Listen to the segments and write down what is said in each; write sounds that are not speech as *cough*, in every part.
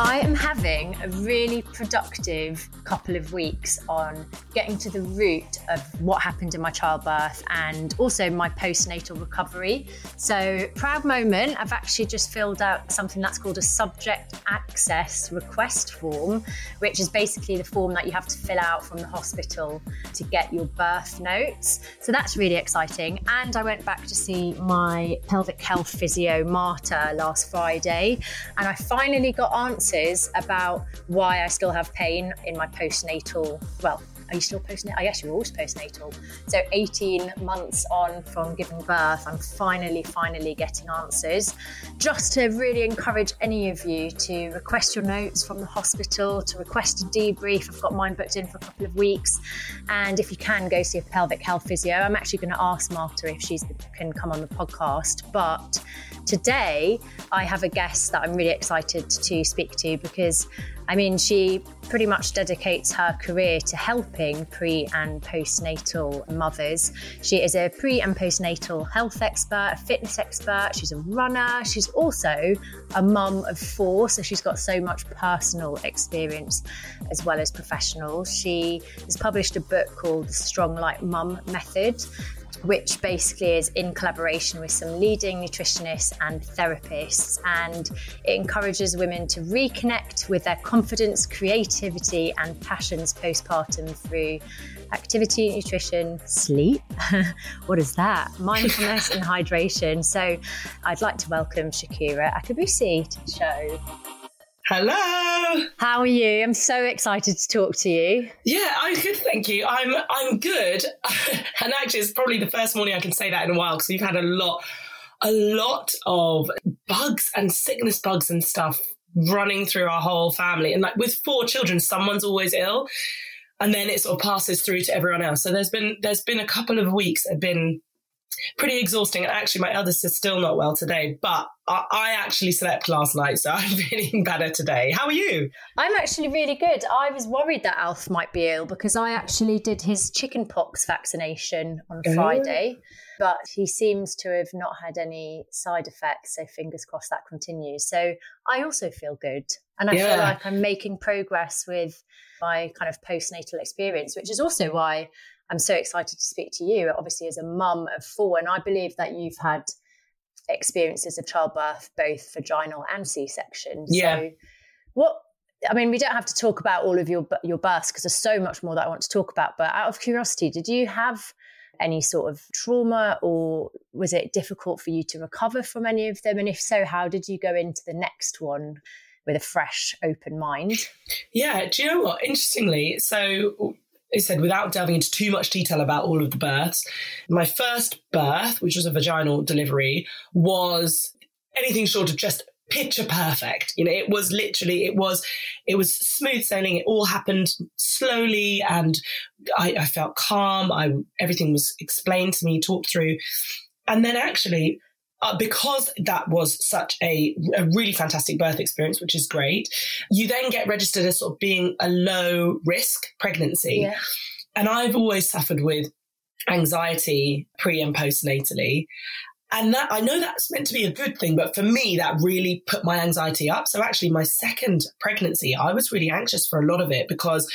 I am having a really productive couple of weeks on getting to the root of what happened in my childbirth and also my postnatal recovery. So, proud moment, I've actually just filled out something that's called a subject access request form, which is basically the form that you have to fill out from the hospital to get your birth notes. So, that's really exciting. And I went back to see my pelvic health physio, Marta, last Friday, and I finally got answers about why I still have pain in my postnatal. Well, are you still postnatal? I guess oh, you're always postnatal. So 18 months on from giving birth, I'm finally, finally getting answers. Just to really encourage any of you to request your notes from the hospital, to request a debrief. I've got mine booked in for a couple of weeks. And if you can, go see a pelvic health physio. I'm actually going to ask Marta if she can come on the podcast. But today, I have a guest that I'm really excited to speak to because I mean, she pretty much dedicates her career to helping pre and postnatal mothers. She is a pre and postnatal health expert, a fitness expert, she's a runner, she's also a mum of four, so she's got so much personal experience as well as professional. She has published a book called The Strong Like Mum Method, which basically is in collaboration with some leading nutritionists and therapists. And it encourages women to reconnect with their confidence, creativity, and passions postpartum through activity, nutrition, sleep. *laughs* what is that? Mindfulness *laughs* and hydration. So I'd like to welcome Shakira Akabusi to the show. Hello. How are you? I'm so excited to talk to you. Yeah, I'm good, thank you. I'm I'm good. *laughs* and actually it's probably the first morning I can say that in a while because we've had a lot a lot of bugs and sickness bugs and stuff running through our whole family. And like with four children, someone's always ill. And then it sort of passes through to everyone else. So there's been there's been a couple of weeks that have been pretty exhausting. And actually, my eldest is still not well today, but I, I actually slept last night, so *laughs* I'm feeling better today. How are you? I'm actually really good. I was worried that Alf might be ill because I actually did his chickenpox vaccination on oh. Friday. But he seems to have not had any side effects, so fingers crossed that continues. So I also feel good. And I yeah. feel like I'm making progress with my kind of postnatal experience, which is also why I'm so excited to speak to you, obviously, as a mum of four. And I believe that you've had experiences of childbirth, both vaginal and C section. Yeah. So, what I mean, we don't have to talk about all of your your births because there's so much more that I want to talk about. But out of curiosity, did you have any sort of trauma, or was it difficult for you to recover from any of them? And if so, how did you go into the next one? With a fresh, open mind. Yeah, do you know what? Interestingly, so I said, without delving into too much detail about all of the births, my first birth, which was a vaginal delivery, was anything short of just picture perfect. You know, it was literally, it was, it was smooth sailing. It all happened slowly and I, I felt calm. I, everything was explained to me, talked through. And then actually, uh, because that was such a, a, really fantastic birth experience, which is great, you then get registered as sort of being a low risk pregnancy. Yeah. And I've always suffered with anxiety pre and postnatally. And that I know that's meant to be a good thing, but for me, that really put my anxiety up. So actually, my second pregnancy, I was really anxious for a lot of it because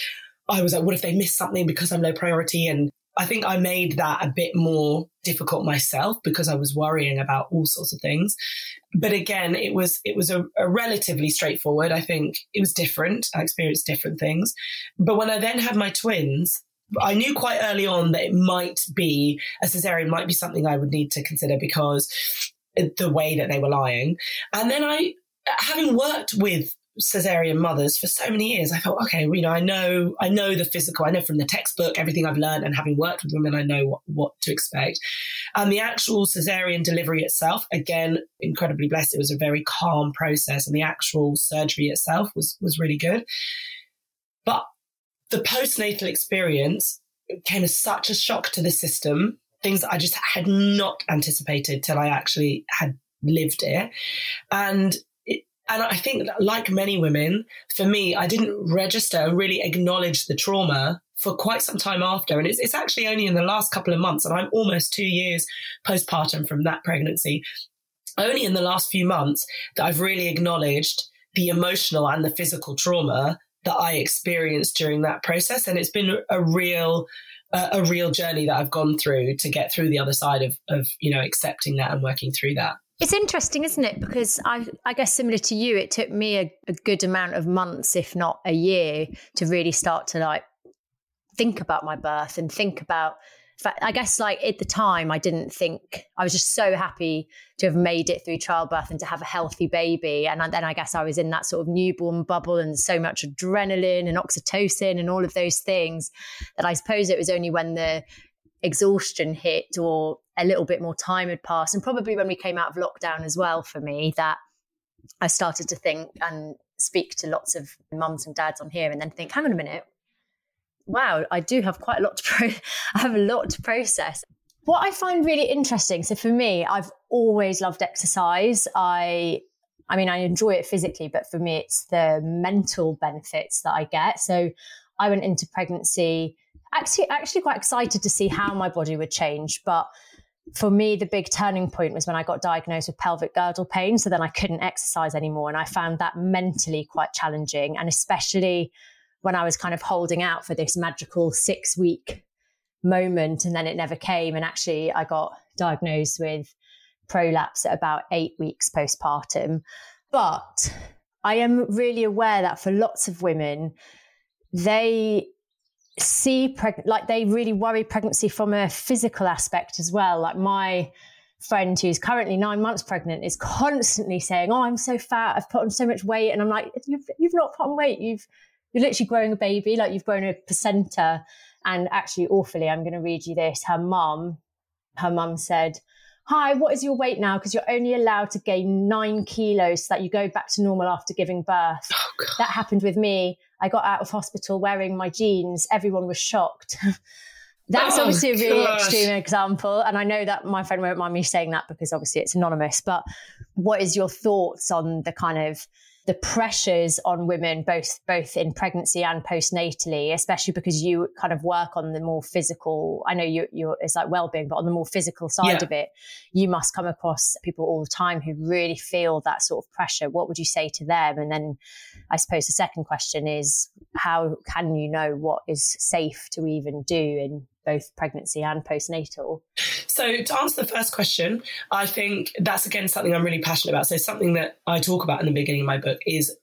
I was like, what if they miss something because I'm low priority? And I think I made that a bit more difficult myself because I was worrying about all sorts of things. But again, it was it was a, a, relatively straightforward. I think it was different. I experienced different things. But when I then had my twins, I knew quite early on that it might be a cesarean might be something I would need to consider because the way that they were lying. And then I having worked with cesarean mothers for so many years, I thought, okay, you know, I know, I know the physical, I know from the textbook everything I've learned, and having worked with women, I know what, what to expect. And the actual cesarean delivery itself, again, incredibly blessed. It was a very calm process, and the actual surgery itself was was really good. But the postnatal experience came as such a shock to the system. Things that I just had not anticipated till I actually had lived it, and and I think, like many women, for me, I didn't register and really acknowledge the trauma for quite some time after. And it's, it's actually only in the last couple of months, and I'm almost two years postpartum from that pregnancy, only in the last few months that I've really acknowledged the emotional and the physical trauma that I experienced during that process. And it's been a real, a real journey that I've gone through to get through the other side of, of, you know, accepting that and working through that. It's interesting, isn't it? Because I, I guess similar to you, it took me a, a good amount of months, if not a year, to really start to like think about my birth and think about I guess like at the time I didn't think I was just so happy to have made it through childbirth and to have a healthy baby and then I guess I was in that sort of newborn bubble and so much adrenaline and oxytocin and all of those things that I suppose it was only when the exhaustion hit or a little bit more time had passed. And probably when we came out of lockdown as well for me, that I started to think and speak to lots of mums and dads on here and then think, hang on a minute. Wow, I do have quite a lot to *laughs* pro- I have a lot to process. What I find really interesting, so for me, I've always loved exercise. I I mean, I enjoy it physically, but for me, it's the mental benefits that I get. So I went into pregnancy actually actually quite excited to see how my body would change. But for me, the big turning point was when I got diagnosed with pelvic girdle pain. So then I couldn't exercise anymore. And I found that mentally quite challenging. And especially when I was kind of holding out for this magical six week moment and then it never came. And actually, I got diagnosed with prolapse at about eight weeks postpartum. But I am really aware that for lots of women, they see preg- like they really worry pregnancy from a physical aspect as well. Like my friend who's currently nine months pregnant is constantly saying, "Oh, I'm so fat. I've put on so much weight," and I'm like, "You've you've not put on weight. You've you're literally growing a baby. Like you've grown a placenta." And actually, awfully, I'm going to read you this. Her mum, her mum said. Hi, what is your weight now? Because you're only allowed to gain nine kilos so that you go back to normal after giving birth. Oh, that happened with me. I got out of hospital wearing my jeans. Everyone was shocked. *laughs* That's oh, obviously a really gosh. extreme example. And I know that my friend won't mind me saying that because obviously it's anonymous. But what is your thoughts on the kind of the pressures on women both both in pregnancy and postnatally especially because you kind of work on the more physical i know you you're it's like well-being but on the more physical side yeah. of it you must come across people all the time who really feel that sort of pressure what would you say to them and then i suppose the second question is how can you know what is safe to even do in both pregnancy and postnatal? So, to answer the first question, I think that's again something I'm really passionate about. So, something that I talk about in the beginning of my book is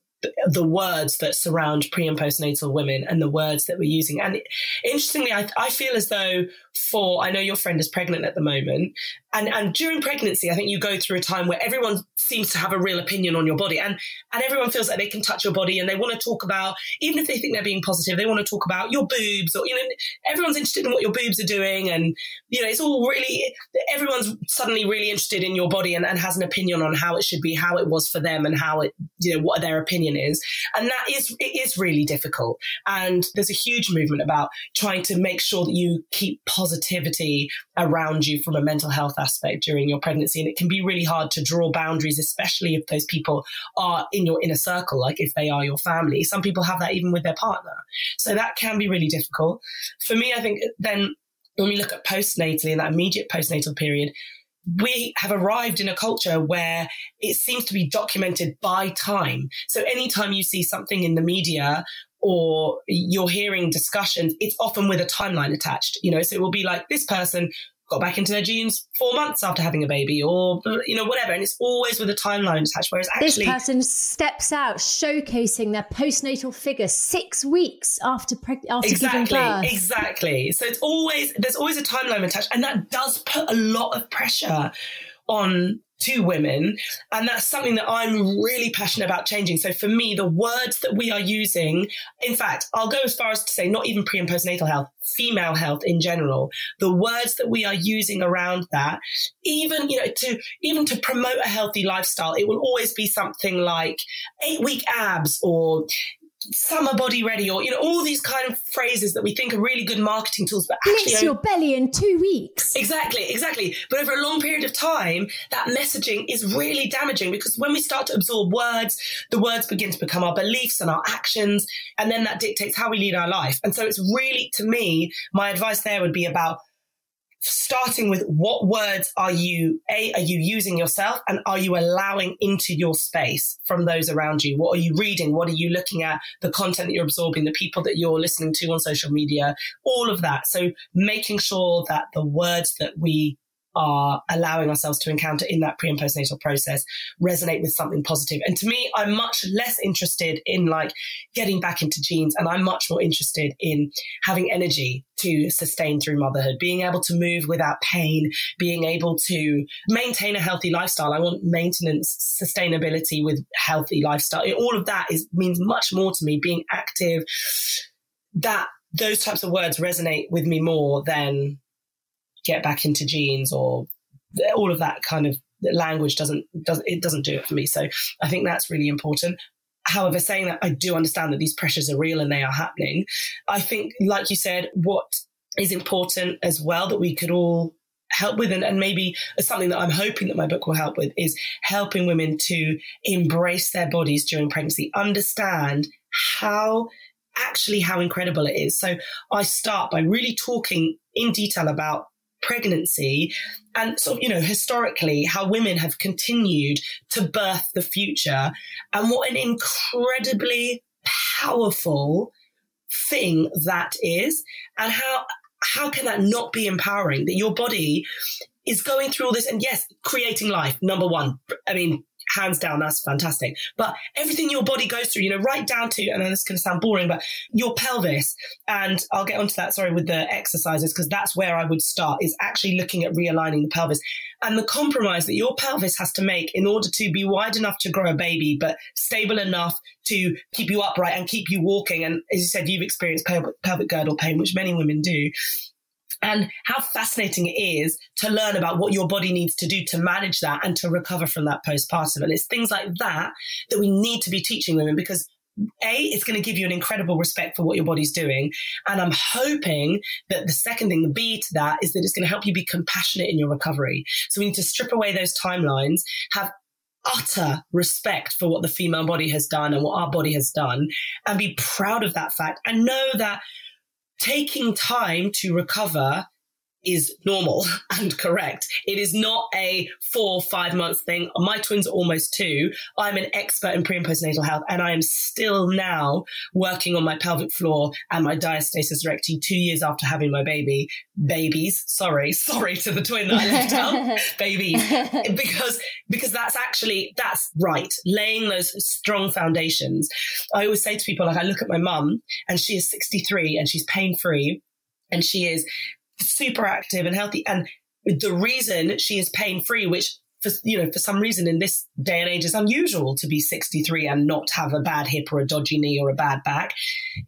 the words that surround pre and postnatal women and the words that we're using. And interestingly, I, I feel as though for, I know your friend is pregnant at the moment, and, and during pregnancy, I think you go through a time where everyone seems to have a real opinion on your body and, and everyone feels like they can touch your body and they want to talk about, even if they think they're being positive, they want to talk about your boobs or, you know, everyone's interested in what your boobs are doing. And, you know, it's all really, everyone's suddenly really interested in your body and, and has an opinion on how it should be, how it was for them and how it, you know, what their opinion is. And that is, it is really difficult. And there's a huge movement about trying to make sure that you keep positivity around you from a mental health aspect during your pregnancy. And it can be really hard to draw boundaries, especially if those people are in your inner circle, like if they are your family. Some people have that even with their partner. So that can be really difficult. For me, I think then when we look at postnatally in that immediate postnatal period, we have arrived in a culture where it seems to be documented by time. So anytime you see something in the media or you're hearing discussions, it's often with a timeline attached, you know, so it will be like this person got back into their jeans four months after having a baby or you know whatever and it's always with a timeline attached whereas actually this person steps out showcasing their postnatal figure six weeks after preg- after exactly giving birth. exactly. So it's always there's always a timeline attached and that does put a lot of pressure on to women. And that's something that I'm really passionate about changing. So for me, the words that we are using, in fact, I'll go as far as to say not even pre and postnatal health, female health in general, the words that we are using around that, even, you know, to, even to promote a healthy lifestyle, it will always be something like eight week abs or summer body ready or you know all these kind of phrases that we think are really good marketing tools but actually Blitz your belly in two weeks. Exactly exactly. But over a long period of time that messaging is really damaging because when we start to absorb words the words begin to become our beliefs and our actions and then that dictates how we lead our life. And so it's really to me my advice there would be about starting with what words are you a are you using yourself and are you allowing into your space from those around you? What are you reading? What are you looking at? The content that you're absorbing the people that you're listening to on social media all of that. So making sure that the words that we are allowing ourselves to encounter in that pre and postnatal process resonate with something positive. And to me, I'm much less interested in like getting back into jeans and I'm much more interested in having energy to sustain through motherhood, being able to move without pain, being able to maintain a healthy lifestyle. I want maintenance, sustainability with healthy lifestyle. All of that is means much more to me being active. That those types of words resonate with me more than get back into jeans or all of that kind of language doesn't does it doesn't do it for me. So I think that's really important. However, saying that I do understand that these pressures are real and they are happening. I think, like you said, what is important as well that we could all help with and, and maybe something that I'm hoping that my book will help with is helping women to embrace their bodies during pregnancy, understand how actually how incredible it is. So I start by really talking in detail about pregnancy and sort of, you know, historically how women have continued to birth the future and what an incredibly powerful thing that is and how how can that not be empowering that your body is going through all this and yes creating life number one. I mean hands down, that's fantastic. But everything your body goes through, you know, right down to, and this is going to sound boring, but your pelvis, and I'll get onto that, sorry, with the exercises, because that's where I would start, is actually looking at realigning the pelvis and the compromise that your pelvis has to make in order to be wide enough to grow a baby, but stable enough to keep you upright and keep you walking. And as you said, you've experienced pelvic girdle pain, which many women do and how fascinating it is to learn about what your body needs to do to manage that and to recover from that postpartum. And it's things like that that we need to be teaching women because a, it's going to give you an incredible respect for what your body's doing. And I'm hoping that the second thing, the B to that, is that it's going to help you be compassionate in your recovery. So we need to strip away those timelines, have utter respect for what the female body has done and what our body has done, and be proud of that fact and know that taking time to recover is normal *laughs* and correct. It is not a four, five months thing. My twins are almost two. I'm an expert in pre and postnatal health, and I am still now working on my pelvic floor and my diastasis recti two years after having my baby. Babies, sorry, *laughs* sorry to the twin that I left out, *laughs* babies, because because that's actually that's right. Laying those strong foundations. I always say to people, like I look at my mum, and she is 63 and she's pain free and she is super active and healthy. And the reason she is pain free, which for you know for some reason in this day and age is unusual to be 63 and not have a bad hip or a dodgy knee or a bad back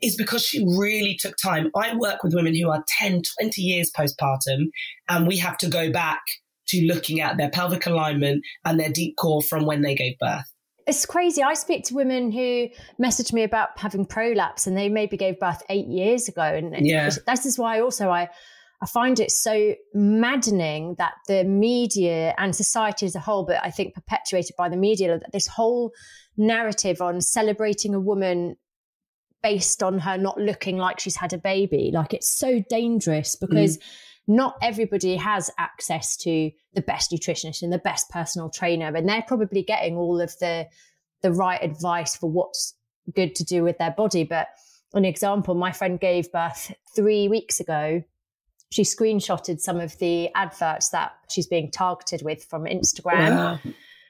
is because she really took time i work with women who are 10 20 years postpartum and we have to go back to looking at their pelvic alignment and their deep core from when they gave birth it's crazy. I speak to women who message me about having prolapse and they maybe gave birth eight years ago. And yeah. this is why also I I find it so maddening that the media and society as a whole, but I think perpetuated by the media, that this whole narrative on celebrating a woman based on her not looking like she's had a baby, like it's so dangerous because mm. not everybody has access to the best nutritionist and the best personal trainer, and they're probably getting all of the the right advice for what's good to do with their body, but an example, my friend gave birth three weeks ago. She screenshotted some of the adverts that she's being targeted with from Instagram.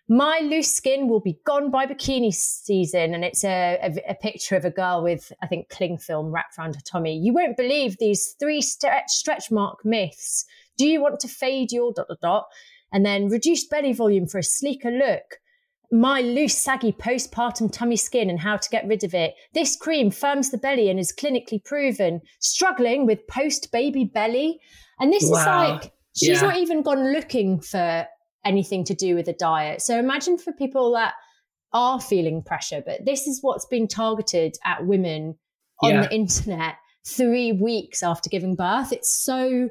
My loose skin will be gone by bikini season. And it's a, a, a, picture of a girl with, I think, cling film wrapped around her tummy. You won't believe these three stretch, stretch mark myths. Do you want to fade your dot dot dot? And then reduce belly volume for a sleeker look my loose, saggy postpartum tummy skin and how to get rid of it. This cream firms the belly and is clinically proven. Struggling with post baby belly. And this wow. is like, she's yeah. not even gone looking for anything to do with a diet. So imagine for people that are feeling pressure, but this is what's been targeted at women on yeah. the internet three weeks after giving birth. It's so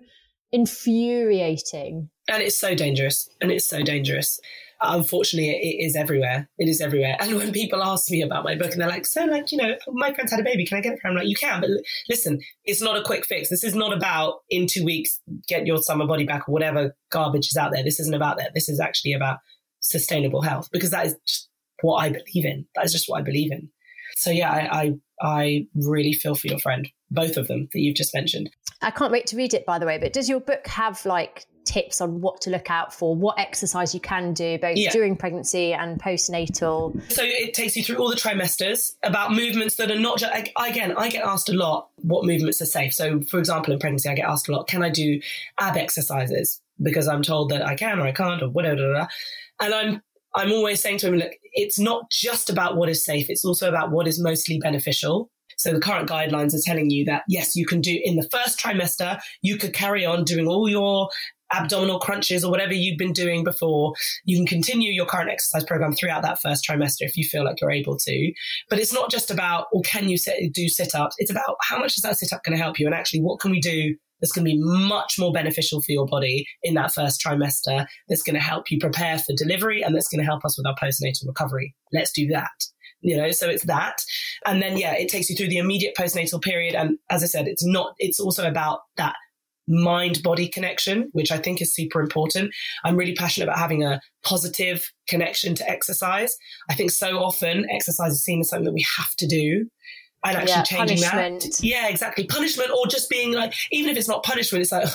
infuriating. And it's so dangerous. And it's so dangerous unfortunately, it is everywhere. It is everywhere. And when people ask me about my book and they're like, so like, you know, my friend's had a baby, can I get it for him? I'm like, you can, but listen, it's not a quick fix. This is not about in two weeks, get your summer body back or whatever garbage is out there. This isn't about that. This is actually about sustainable health because that is just what I believe in. That is just what I believe in. So yeah, I, I, I really feel for your friend, both of them that you've just mentioned. I can't wait to read it, by the way. But does your book have like tips on what to look out for, what exercise you can do both yeah. during pregnancy and postnatal. So it takes you through all the trimesters about movements that are not just, again, I get asked a lot what movements are safe. So, for example, in pregnancy, I get asked a lot, can I do ab exercises? Because I'm told that I can or I can't or whatever. And I'm I'm always saying to him, look, it's not just about what is safe, it's also about what is mostly beneficial. So the current guidelines are telling you that yes, you can do in the first trimester, you could carry on doing all your abdominal crunches or whatever you've been doing before. You can continue your current exercise program throughout that first trimester if you feel like you're able to. But it's not just about, or can you sit, do sit ups? It's about how much is that sit up going to help you? And actually, what can we do that's going to be much more beneficial for your body in that first trimester that's going to help you prepare for delivery and that's going to help us with our postnatal recovery. Let's do that. You know, so it's that. And then, yeah, it takes you through the immediate postnatal period. And as I said, it's not, it's also about that mind body connection, which I think is super important. I'm really passionate about having a positive connection to exercise. I think so often exercise is seen as something that we have to do. And actually yeah, changing punishment. that. Yeah, exactly. Punishment or just being like, even if it's not punishment, it's like,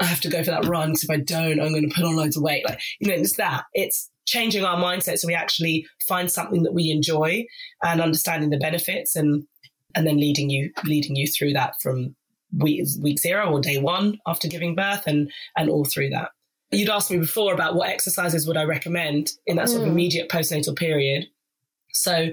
I have to go for that run because if I don't, I'm going to put on loads of weight. Like, you know, it's that. It's changing our mindset so we actually find something that we enjoy and understanding the benefits and and then leading you leading you through that from week, week zero or day one after giving birth and, and all through that. You'd asked me before about what exercises would I recommend in that sort of mm. immediate postnatal period. So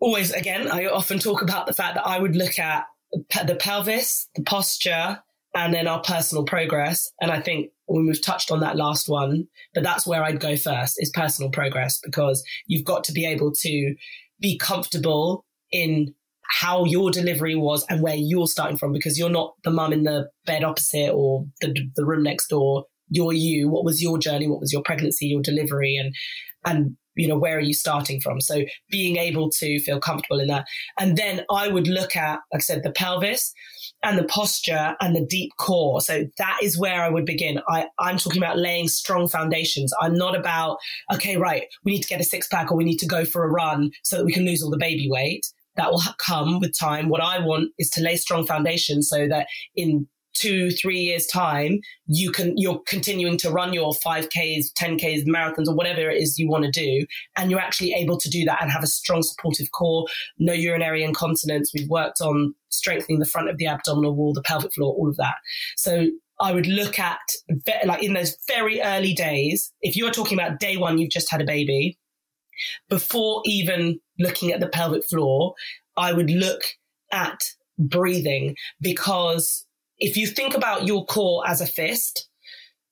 always, again, I often talk about the fact that I would look at the pelvis, the posture, and then our personal progress. And I think when we've touched on that last one, but that's where I'd go first is personal progress because you've got to be able to be comfortable in how your delivery was and where you're starting from because you're not the mum in the bed opposite or the, the room next door. You're you. What was your journey? What was your pregnancy, your delivery? And, and, you know, where are you starting from? So being able to feel comfortable in that. And then I would look at, like I said, the pelvis and the posture and the deep core. So that is where I would begin. I, I'm talking about laying strong foundations. I'm not about, okay, right, we need to get a six pack or we need to go for a run so that we can lose all the baby weight that will come with time. What I want is to lay strong foundations so that in two, three years time, you can, you're continuing to run your 5Ks, 10Ks, marathons, or whatever it is you want to do. And you're actually able to do that and have a strong supportive core, no urinary incontinence. We've worked on strengthening the front of the abdominal wall, the pelvic floor, all of that. So I would look at, like in those very early days, if you are talking about day one, you've just had a baby, before even looking at the pelvic floor, I would look at breathing because if you think about your core as a fist,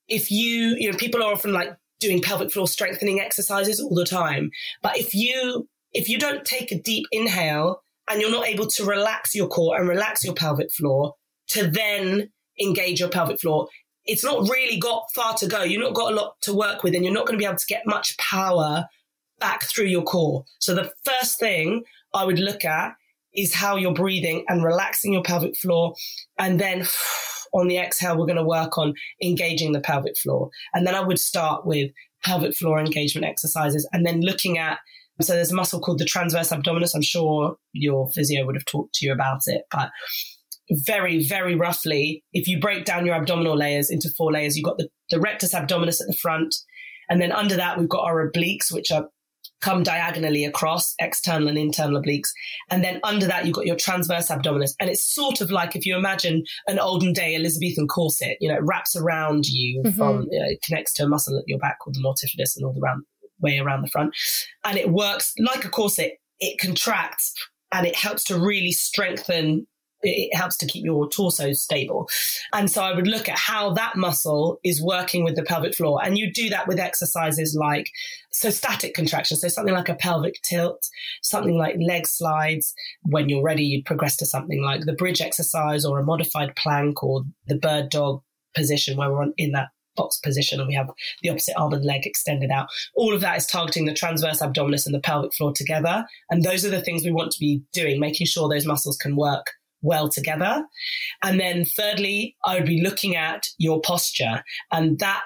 if you, you know, people are often like doing pelvic floor strengthening exercises all the time. But if you, if you don't take a deep inhale and you're not able to relax your core and relax your pelvic floor to then engage your pelvic floor, it's not really got far to go. You've not got a lot to work with and you're not going to be able to get much power back through your core. So the first thing I would look at is how you're breathing and relaxing your pelvic floor. And then *sighs* on the exhale, we're going to work on engaging the pelvic floor. And then I would start with pelvic floor engagement exercises and then looking at So there's a muscle called the transverse abdominis. I'm sure your physio would have talked to you about it, but very, very roughly, if you break down your abdominal layers into four layers, you've got the, the rectus abdominis at the front. And then under that, we've got our obliques, which are come diagonally across external and internal obliques. And then under that, you've got your transverse abdominis. And it's sort of like if you imagine an olden day Elizabethan corset, you know, it wraps around you mm-hmm. from, you know, it connects to a muscle at your back called the multifidus and all the round, way around the front. And it works like a corset. It contracts and it helps to really strengthen it helps to keep your torso stable. And so I would look at how that muscle is working with the pelvic floor. And you do that with exercises like, so static contraction. So something like a pelvic tilt, something like leg slides. When you're ready, you progress to something like the bridge exercise or a modified plank or the bird dog position where we're in that box position and we have the opposite arm and leg extended out. All of that is targeting the transverse abdominis and the pelvic floor together. And those are the things we want to be doing, making sure those muscles can work well together. And then thirdly, I would be looking at your posture and that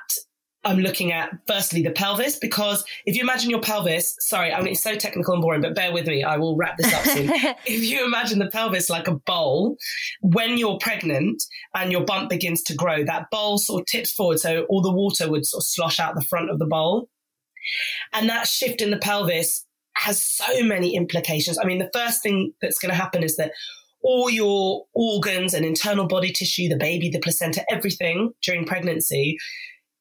I'm looking at firstly the pelvis because if you imagine your pelvis, sorry, I mean it's so technical and boring, but bear with me, I will wrap this up soon. *laughs* if you imagine the pelvis like a bowl, when you're pregnant and your bump begins to grow, that bowl sort of tips forward, so all the water would sort of slosh out the front of the bowl, and that shift in the pelvis has so many implications. I mean, the first thing that's going to happen is that all your organs and internal body tissue, the baby, the placenta, everything during pregnancy,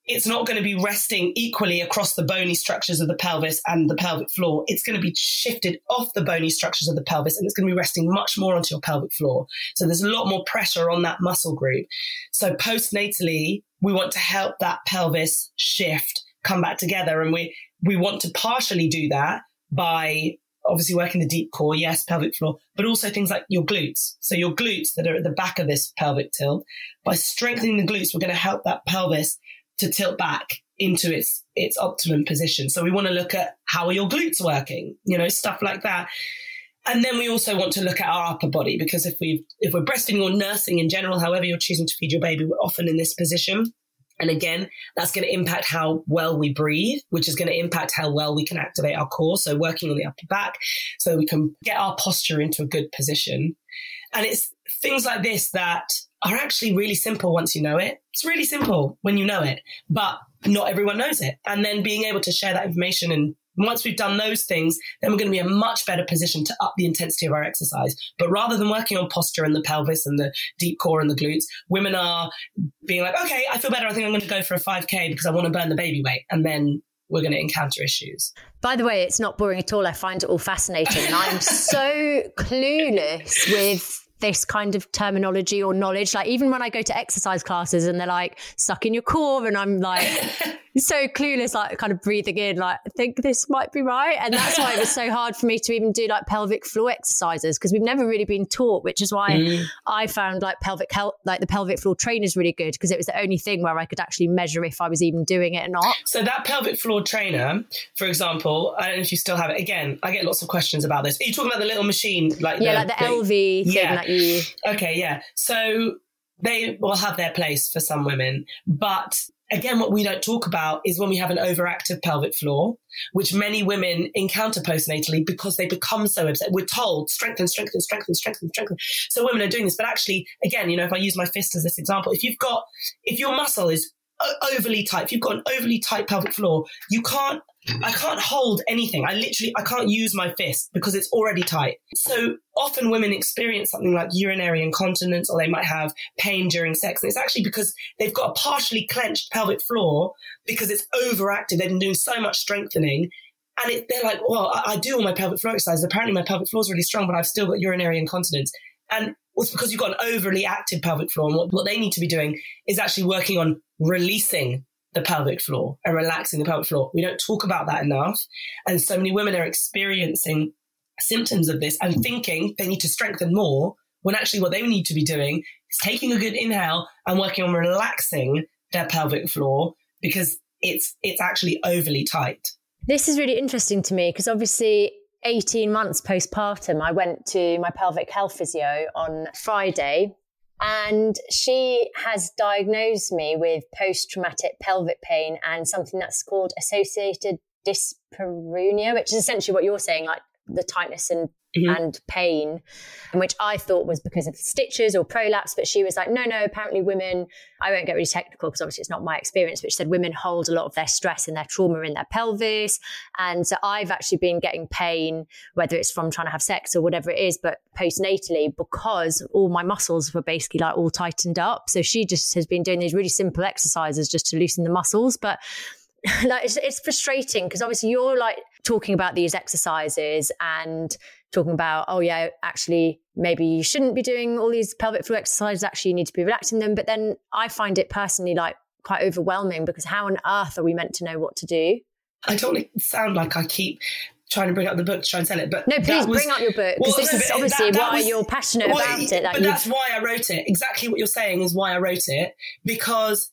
it's not going to be resting equally across the bony structures of the pelvis and the pelvic floor. It's going to be shifted off the bony structures of the pelvis and it's going to be resting much more onto your pelvic floor. So there's a lot more pressure on that muscle group. So postnatally, we want to help that pelvis shift, come back together. And we, we want to partially do that by obviously working the deep core, yes, pelvic floor, but also things like your glutes. So your glutes that are at the back of this pelvic tilt. By strengthening the glutes, we're going to help that pelvis to tilt back into its its optimum position. So we want to look at how are your glutes working, you know, stuff like that. And then we also want to look at our upper body because if we if we're breastfeeding or nursing in general, however you're choosing to feed your baby, we're often in this position. And again, that's going to impact how well we breathe, which is going to impact how well we can activate our core. So working on the upper back so we can get our posture into a good position. And it's things like this that are actually really simple once you know it. It's really simple when you know it, but not everyone knows it. And then being able to share that information and once we've done those things, then we're going to be in a much better position to up the intensity of our exercise. But rather than working on posture and the pelvis and the deep core and the glutes, women are being like, okay, I feel better. I think I'm going to go for a 5K because I want to burn the baby weight. And then we're going to encounter issues. By the way, it's not boring at all. I find it all fascinating. And I'm so clueless with this kind of terminology or knowledge. Like even when I go to exercise classes and they're like, suck in your core, and I'm like so clueless, like kind of breathing in, like I think this might be right. And that's why it was so hard for me to even do like pelvic floor exercises because we've never really been taught, which is why mm. I found like pelvic health, like the pelvic floor trainers really good because it was the only thing where I could actually measure if I was even doing it or not. So that pelvic floor trainer, for example, I don't know if you still have it. Again, I get lots of questions about this. Are you talking about the little machine, like yeah, the, like the, the Elvie thing yeah. that you? Okay, yeah. So they will have their place for some women, but again, what we don't talk about is when we have an overactive pelvic floor, which many women encounter postnatally because they become so upset. We're told strengthen, strengthen, strengthen, strengthen, strengthen. So women are doing this, but actually, again, you know, if I use my fist as this example, if you've got, if your muscle is overly tight, if you've got an overly tight pelvic floor, you can't I can't hold anything. I literally, I can't use my fist because it's already tight. So often women experience something like urinary incontinence or they might have pain during sex. And it's actually because they've got a partially clenched pelvic floor because it's overactive. They've been doing so much strengthening. And it, they're like, well, I, I, do all my pelvic floor exercises. Apparently my pelvic floor is really strong, but I've still got urinary incontinence. And it's because you've got an overly active pelvic floor. And what, what they need to be doing is actually working on releasing the pelvic floor and relaxing the pelvic floor. We don't talk about that enough. And so many women are experiencing symptoms of this and thinking they need to strengthen more when actually what they need to be doing is taking a good inhale and working on relaxing their pelvic floor because it's it's actually overly tight. This is really interesting to me because obviously 18 months postpartum I went to my pelvic health physio on Friday and she has diagnosed me with post traumatic pelvic pain and something that's called associated dyspareunia, which is essentially what you're saying, like the tightness and Mm-hmm. and pain, which I thought was because of stitches or prolapse. But she was like, no, no, apparently women, I won't get really technical because obviously it's not my experience, but she said women hold a lot of their stress and their trauma in their pelvis. And so I've actually been getting pain, whether it's from trying to have sex or whatever it is, but postnatally because all my muscles were basically like all tightened up. So she just has been doing these really simple exercises just to loosen the muscles. But *laughs* like it's, it's frustrating because obviously you're like talking about these exercises and talking about, oh, yeah, actually, maybe you shouldn't be doing all these pelvic floor exercises. Actually, you need to be relaxing them. But then I find it personally like quite overwhelming because how on earth are we meant to know what to do? I don't sound like I keep trying to bring up the book to try and sell it. But no, please was, bring up your book because well, this is obviously that, that why was, you're passionate well, about it. Like but that's why I wrote it. Exactly what you're saying is why I wrote it because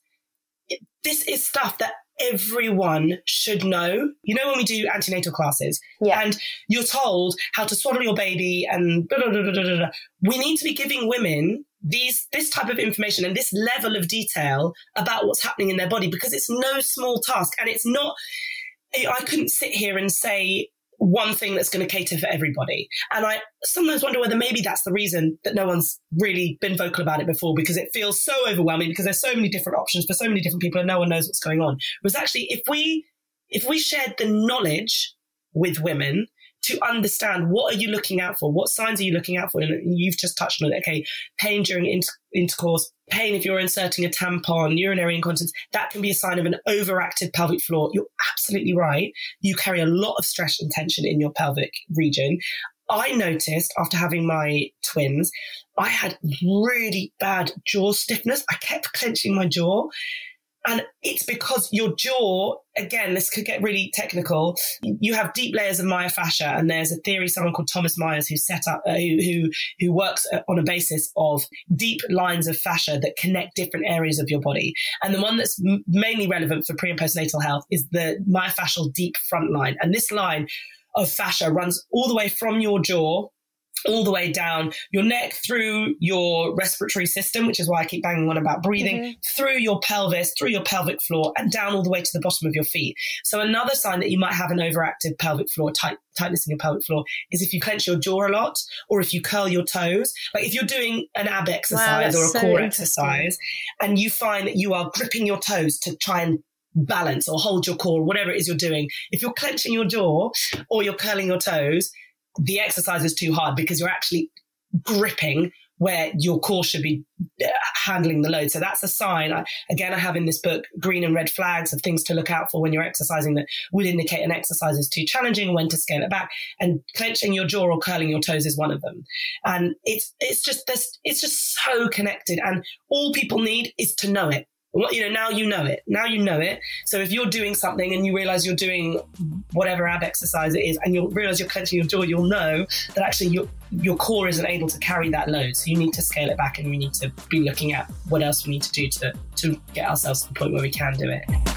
it, this is stuff that everyone should know. You know, when we do antenatal classes yeah. and you're told how to swaddle your baby and blah, blah, blah, we need to be giving women these this type of information and this level of detail about what's happening in their body because it's no small task and it's not I couldn't sit here and say one thing that's going to cater for everybody. And I sometimes wonder whether maybe that's the reason that no one's really been vocal about it before because it feels so overwhelming because there's so many different options for so many different people and no one knows what's going on. Whereas actually, if we if we shared the knowledge with women to understand what are you looking out for, what signs are you looking out for, and you've just touched on it. Okay, pain during inter- intercourse, pain if you're inserting a tampon, urinary incontinence, that can be a sign of an overactive pelvic floor. You're absolutely right. You carry a lot of stress and tension in your pelvic region. I noticed after having my twins, I had really bad jaw stiffness. I kept clenching my jaw. And it's because your jaw, again, this could get really technical. You have deep layers of myofascia, and there's a theory someone called Thomas Myers who set up, uh, who, who who works uh, on a basis of deep lines of fascia that connect different areas of your body. And the one that's m- mainly relevant for pre and postnatal health is the myofascial deep front line. And this line of fascia runs all the way from your jaw all the way down your neck through your respiratory system, which is why I keep banging on about breathing, mm-hmm. through your pelvis, through your pelvic floor, and down all the way to the bottom of your feet. So another sign that you might have an overactive pelvic floor, tight, tightness in your pelvic floor, is if you clench your jaw a lot or if you curl your toes. Like if you're doing an ab exercise wow, or a so core exercise and you find that you are gripping your toes to try and balance or hold your core, whatever it is you're doing, if you're clenching your jaw or you're curling your toes, the exercise is too hard because you're actually gripping where your core should be uh, handling the load. So that's a sign. I, again, I have in this book green and red flags of things to look out for when you're exercising that would indicate an exercise is too challenging, when to scale it back. And clenching your jaw or curling your toes is one of them. And it's it's just this it's just so connected. And all people need is to know it you know now you know it. Now you know it. So if you're doing something and you realize you're doing whatever ab exercise it is and you'll realize you're clenching your jaw you'll know that actually your your core isn't able to carry that load. So you need to scale it back and we need to be looking at what else we need to do to to get ourselves to the point where we can do it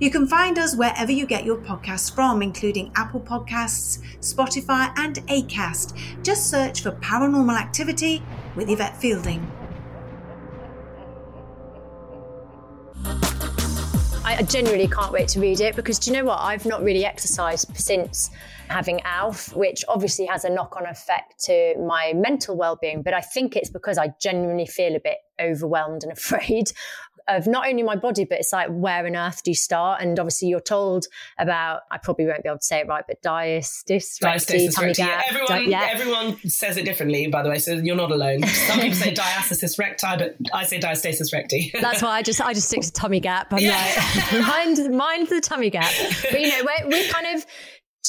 You can find us wherever you get your podcasts from, including Apple Podcasts, Spotify, and Acast. Just search for Paranormal Activity with Yvette Fielding. I genuinely can't wait to read it because do you know what? I've not really exercised since having Alf, which obviously has a knock on effect to my mental well being. But I think it's because I genuinely feel a bit overwhelmed and *laughs* afraid of not only my body, but it's like where on earth do you start? And obviously, you're told about. I probably won't be able to say it right, but diastasis recti, tummy gap. Everyone, di- yeah. everyone says it differently, by the way, so you're not alone. Some people say diastasis recti, but I say diastasis recti. *laughs* That's why I just I just stick to tummy gap. I'm yeah. like *laughs* mind mind the tummy gap. But you know, we're, we're kind of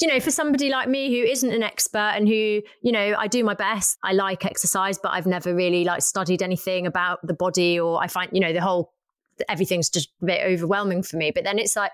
you know, for somebody like me who isn't an expert and who, you know, I do my best. I like exercise, but I've never really like studied anything about the body or I find, you know, the whole everything's just a bit overwhelming for me. But then it's like,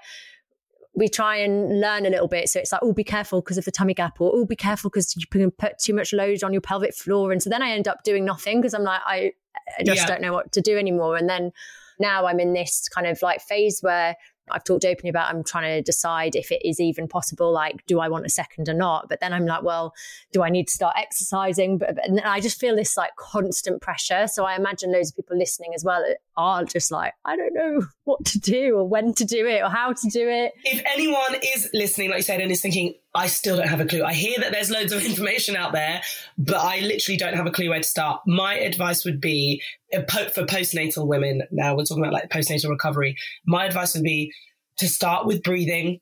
we try and learn a little bit. So it's like, oh, be careful because of the tummy gap, or oh, be careful because you can put too much load on your pelvic floor. And so then I end up doing nothing because I'm like, I, I just yeah. don't know what to do anymore. And then now I'm in this kind of like phase where I've talked openly about I'm trying to decide if it is even possible. Like, do I want a second or not? But then I'm like, well, do I need to start exercising? But, and I just feel this like constant pressure. So I imagine loads of people listening as well are just like, I don't know *laughs* what to do or when to do it or how to do it. If anyone is listening, like you said, and is thinking, I still don't have a clue. I hear that there's loads of *laughs* information out there, but I literally don't have a clue where to start. My advice would be uh, for postnatal women. Now we're talking about like postnatal recovery. My advice would be to start with breathing,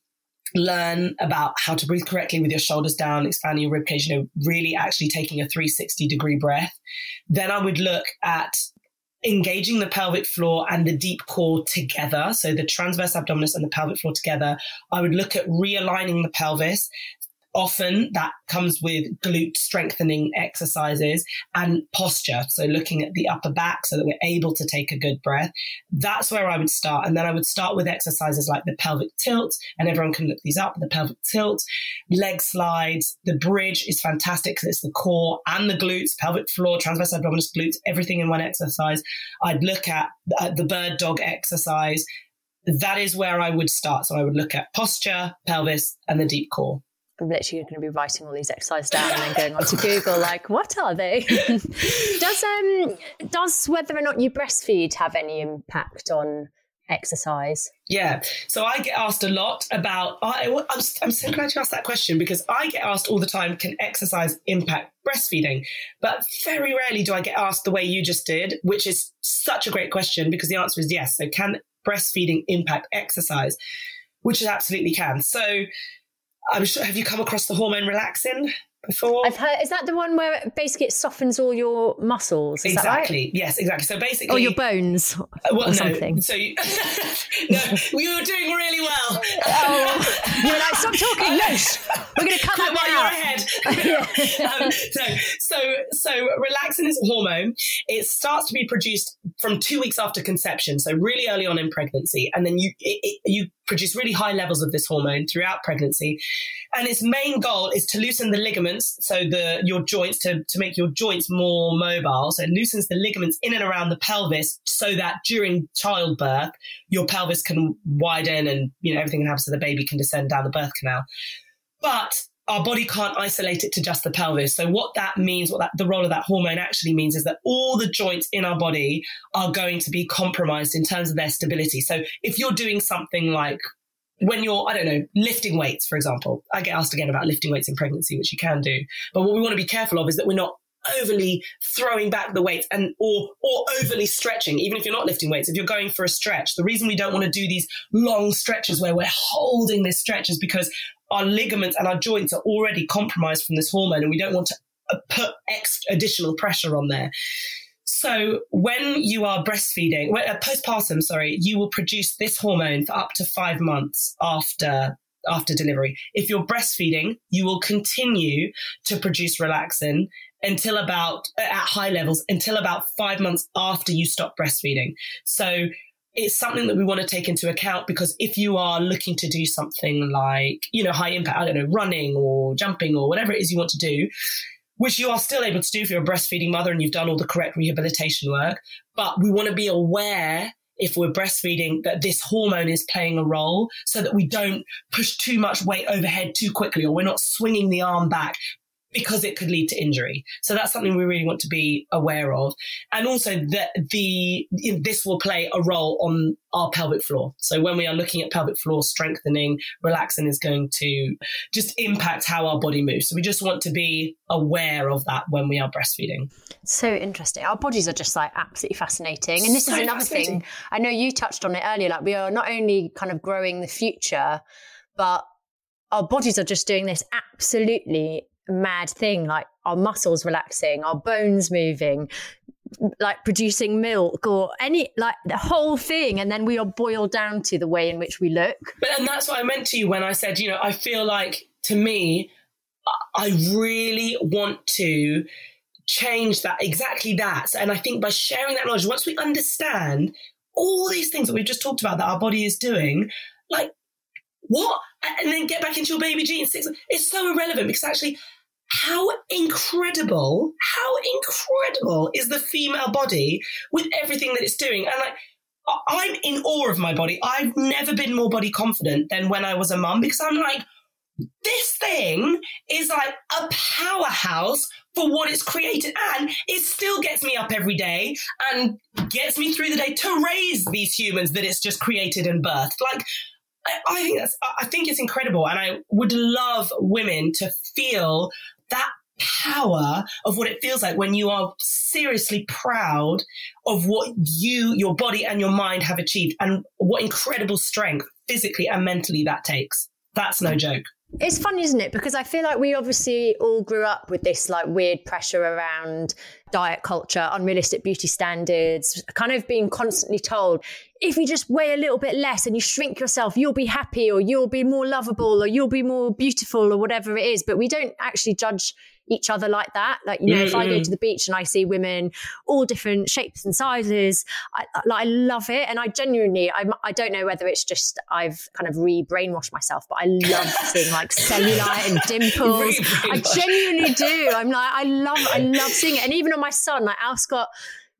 learn about how to breathe correctly with your shoulders down, expanding your ribcage, you know, really actually taking a 360 degree breath. Then I would look at engaging the pelvic floor and the deep core together. So the transverse abdominis and the pelvic floor together. I would look at realigning the pelvis often that comes with glute strengthening exercises and posture. So looking at the upper back so that we're able to take a good breath. That's where I would start. And then I would start with exercises like the pelvic tilt, and everyone can look these up the pelvic tilt, leg slides. The bridge is fantastic because it's the core and the glutes, pelvic floor, transverse abdominis, glutes, everything in one exercise. I'd look at the bird dog exercise. That is where I would start. So I would look at posture, pelvis, and the deep core. I'm literally going to be writing all these exercises down and then going onto Google, like, what are they? *laughs* does um does whether or not you breastfeed have any impact on exercise? Yeah. So I get asked a lot about. I, I'm, I'm so glad you asked that question because I get asked all the time, can exercise impact breastfeeding? But very rarely do I get asked the way you just did, which is such a great question because the answer is yes. So can breastfeeding impact exercise? Which it absolutely can. So I'm sure. Have you come across the hormone relaxin? Before. I've heard. Is that the one where basically it softens all your muscles? Is exactly. Right? Yes, exactly. So basically, or your bones, uh, well, or no, something. So you, *laughs* no, we were doing really well. oh, you were like, stop talking. *laughs* No, we're going to cut that while you're ahead. *laughs* um, so, so, so relaxin is a hormone. It starts to be produced from two weeks after conception, so really early on in pregnancy, and then you it, it, you produce really high levels of this hormone throughout pregnancy. And its main goal is to loosen the ligaments, so the your joints to, to make your joints more mobile. So it loosens the ligaments in and around the pelvis so that during childbirth, your pelvis can widen and you know everything can happen so the baby can descend down the birth canal. But our body can't isolate it to just the pelvis. So what that means, what that, the role of that hormone actually means is that all the joints in our body are going to be compromised in terms of their stability. So if you're doing something like when you're, I don't know, lifting weights, for example, I get asked again about lifting weights in pregnancy, which you can do. But what we want to be careful of is that we're not overly throwing back the weights and or or overly stretching even if you're not lifting weights if you're going for a stretch the reason we don't want to do these long stretches where we're holding this stretch is because our ligaments and our joints are already compromised from this hormone and we don't want to uh, put extra additional pressure on there. So when you are breastfeeding, uh, postpartum, sorry, you will produce this hormone for up to five months after after delivery. If you're breastfeeding, you will continue to produce relaxin until about uh, at high levels until about five months after you stop breastfeeding. So it's something that we want to take into account because if you are looking to do something like, you know, high impact, I don't know, running or jumping or whatever it is you want to do, which you are still able to do if you're a breastfeeding mother and you've done all the correct rehabilitation work. But we want to be aware if we're breastfeeding that this hormone is playing a role so that we don't push too much weight overhead too quickly or we're not swinging the arm back because it could lead to injury. So that's something we really want to be aware of. And also that the, this will play a role on our pelvic floor. So when we are looking at pelvic floor strengthening, relaxin is going to just impact how our body moves. So we just want to be aware of that when we are breastfeeding. So interesting. Our bodies are just like absolutely fascinating. And this so is another thing. I know you touched on it earlier. Like we are not only kind of growing the future, but our bodies are just doing this absolutely mad thing like our muscles relaxing our bones moving like producing milk or any like the whole thing. And then we are boiled down to the way in which we look. But and that's what i meant to you when i said you know i feel like to me i really want to change that exactly that. And i think by sharing that knowledge once we understand all these things that we've just talked about that our body is doing like what? And then get back into your baby jeans. It's so irrelevant because actually how incredible, how incredible is the female body with everything that it's doing? And like, I'm in awe of my body. I've never been more body confident than when I was a mum because I'm like, this thing is like a powerhouse for what it's created and it still gets me up every day and gets me through the day to raise these humans that it's just created and birthed. Like, I think that's, I think it's incredible. And I would love women to feel that power of what it feels like when you are seriously proud of what you, your body and your mind have achieved and what incredible strength physically and mentally that takes. That's no mm. joke. It's fun, isn't it? Because I feel like we obviously all grew up with this like weird pressure around diet culture, unrealistic beauty standards, kind of being constantly told if you just weigh a little bit less and you shrink yourself, you'll be happy or you'll be more lovable or you'll be more beautiful or whatever it is. But we don't actually judge each other like that. Like, you know, mm-hmm. if I go to the beach and I see women all different shapes and sizes, I, like, I love it. And I genuinely, I, I don't know whether it's just I've kind of re brainwashed myself, but I love *laughs* seeing like cellulite and dimples. I genuinely do. I'm like, I love, I love seeing it. And even on my son, like Alf's got